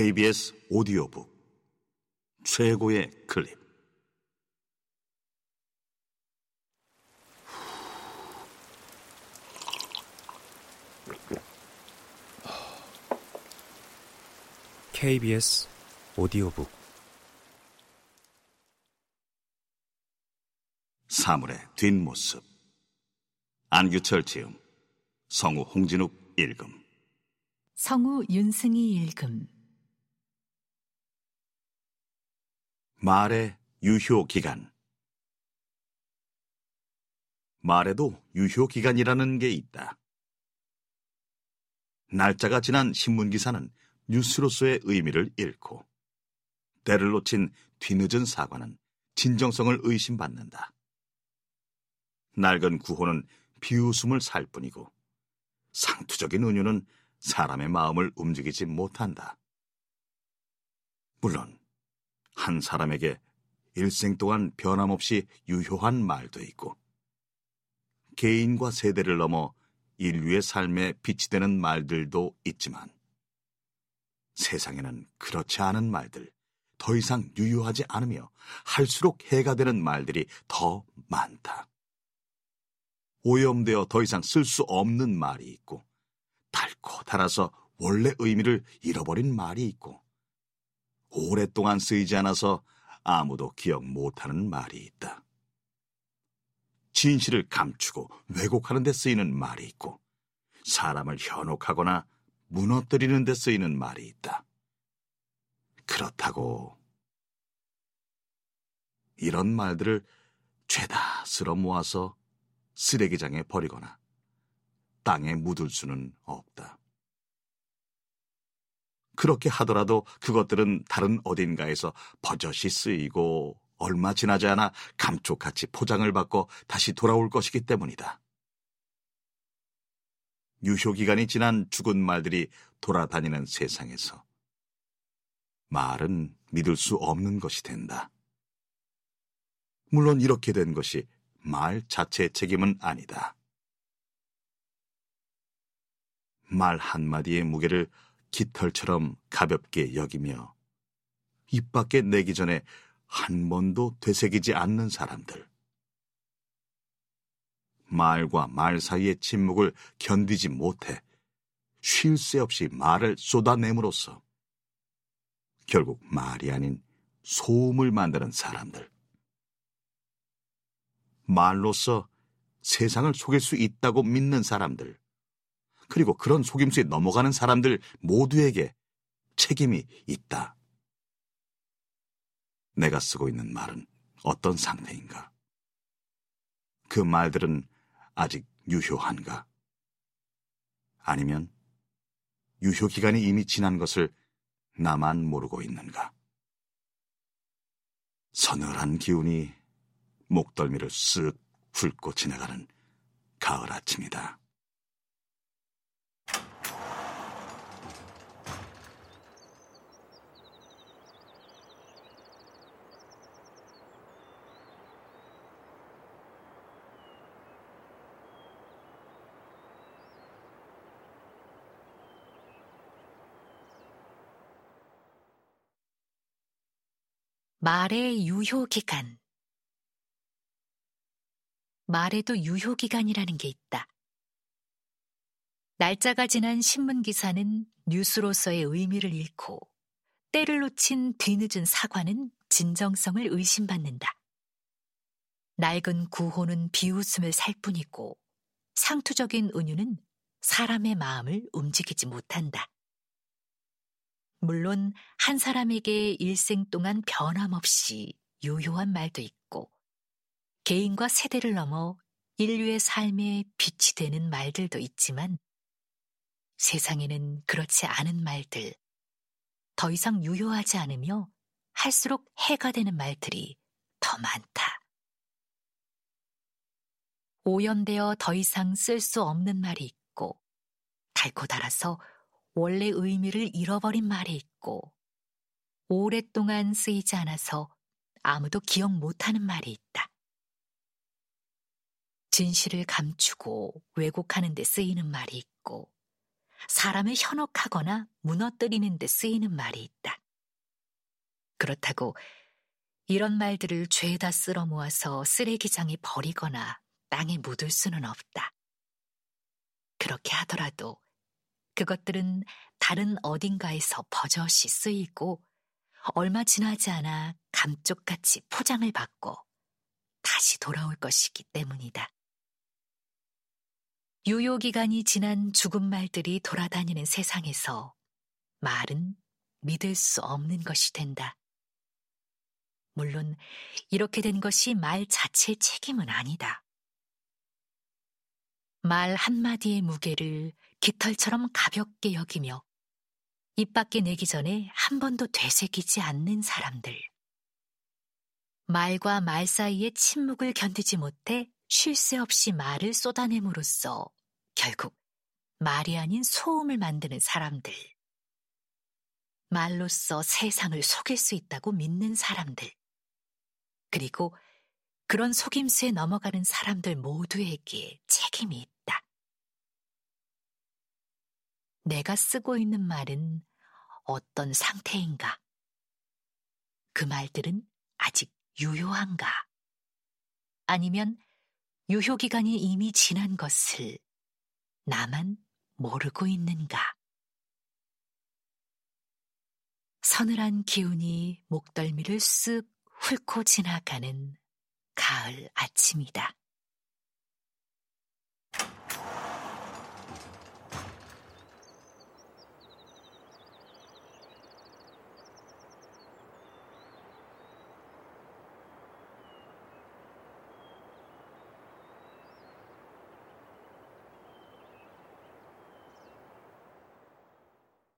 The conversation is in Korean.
KBS 오디오북. 최고의 클립. KBS 오디오북. 사물의 뒷모습. 안규철 지음. 성우 홍진욱 읽음. 성우 윤승희 읽음 말의 유효 기간 말에도 유효 기간이라는 게 있다. 날짜가 지난 신문 기사는 뉴스로서의 의미를 잃고 때를 놓친 뒤늦은 사과는 진정성을 의심받는다. 낡은 구호는 비웃음을 살 뿐이고 상투적인 은유는 사람의 마음을 움직이지 못한다. 물론 한 사람에게 일생 동안 변함없이 유효한 말도 있고 개인과 세대를 넘어 인류의 삶에 빛이 되는 말들도 있지만 세상에는 그렇지 않은 말들, 더 이상 유효하지 않으며 할수록 해가 되는 말들이 더 많다. 오염되어 더 이상 쓸 수 없는 말이 있고, 달고 달아서 원래 의미를 잃어버린 말이 있고, 오랫동안 쓰이지 않아서 아무도 기억 못하는 말이 있다. 진실을 감추고 왜곡하는 데 쓰이는 말이 있고, 사람을 현혹하거나 무너뜨리는 데 쓰이는 말이 있다. 그렇다고 이런 말들을 죄다 쓸어 모아서 쓰레기장에 버리거나 땅에 묻을 수는 없다. 그렇게 하더라도 그것들은 다른 어딘가에서 버젓이 쓰이고 얼마 지나지 않아 감쪽같이 포장을 받고 다시 돌아올 것이기 때문이다. 유효기간이 지난 죽은 말들이 돌아다니는 세상에서 말은 믿을 수 없는 것이 된다. 물론 이렇게 된 것이 말 자체의 책임은 아니다. 말 한마디의 무게를 깃털처럼 가볍게 여기며 입 밖에 내기 전에 한 번도 되새기지 않는 사람들. 말과 말 사이의 침묵을 견디지 못해 쉴 새 없이 말을 쏟아내므로써 결국 말이 아닌 소음을 만드는 사람들. 말로써 세상을 속일 수 있다고 믿는 사람들. 그리고 그런 속임수에 넘어가는 사람들 모두에게 책임이 있다. 내가 쓰고 있는 말은 어떤 상태인가? 그 말들은 아직 유효한가? 아니면 유효 기간이 이미 지난 것을 나만 모르고 있는가? 서늘한 기운이 목덜미를 쓱 훑고 지나가는 가을 아침이다. 말의 유효 기간. 말에도 유효 기간이라는 게 있다. 날짜가 지난 신문 기사는 뉴스로서의 의미를 잃고 때를 놓친 뒤늦은 사과는 진정성을 의심받는다. 낡은 구호는 비웃음을 살 뿐이고 상투적인 은유는 사람의 마음을 움직이지 못한다. 물론 한 사람에게 일생 동안 변함없이 유효한 말도 있고 개인과 세대를 넘어 인류의 삶에 빛이 되는 말들도 있지만 세상에는 그렇지 않은 말들, 더 이상 유효하지 않으며 할수록 해가 되는 말들이 더 많다. 오염되어 더 이상 쓸 수 없는 말이 있고 달고 달아서 원래 의미를 잃어버린 말이 있고 오랫동안 쓰이지 않아서 아무도 기억 못하는 말이 있다. 진실을 감추고 왜곡하는 데 쓰이는 말이 있고 사람을 현혹하거나 무너뜨리는 데 쓰이는 말이 있다. 그렇다고 이런 말들을 죄다 쓸어 모아서 쓰레기장에 버리거나 땅에 묻을 수는 없다. 그렇게 하더라도 그것들은 다른 어딘가에서 버젓이 쓰이고 얼마 지나지 않아 감쪽같이 포장을 받고 다시 돌아올 것이기 때문이다. 유효기간이 지난 죽은 말들이 돌아다니는 세상에서 말은 믿을 수 없는 것이 된다. 물론 이렇게 된 것이 말 자체의 책임은 아니다. 말 한마디의 무게를 깃털처럼 가볍게 여기며 입 밖에 내기 전에 한 번도 되새기지 않는 사람들. 말과 말 사이의 침묵을 견디지 못해 쉴 새 없이 말을 쏟아냄으로써 결국 말이 아닌 소음을 만드는 사람들. 말로써 세상을 속일 수 있다고 믿는 사람들. 그리고 그런 속임수에 넘어가는 사람들 모두에게 책임이 있다. 내가 쓰고 있는 말은 어떤 상태인가? 그 말들은 아직 유효한가? 아니면 유효기간이 이미 지난 것을 나만 모르고 있는가? 서늘한 기운이 목덜미를 쓱 훑고 지나가는 가을 아침이다.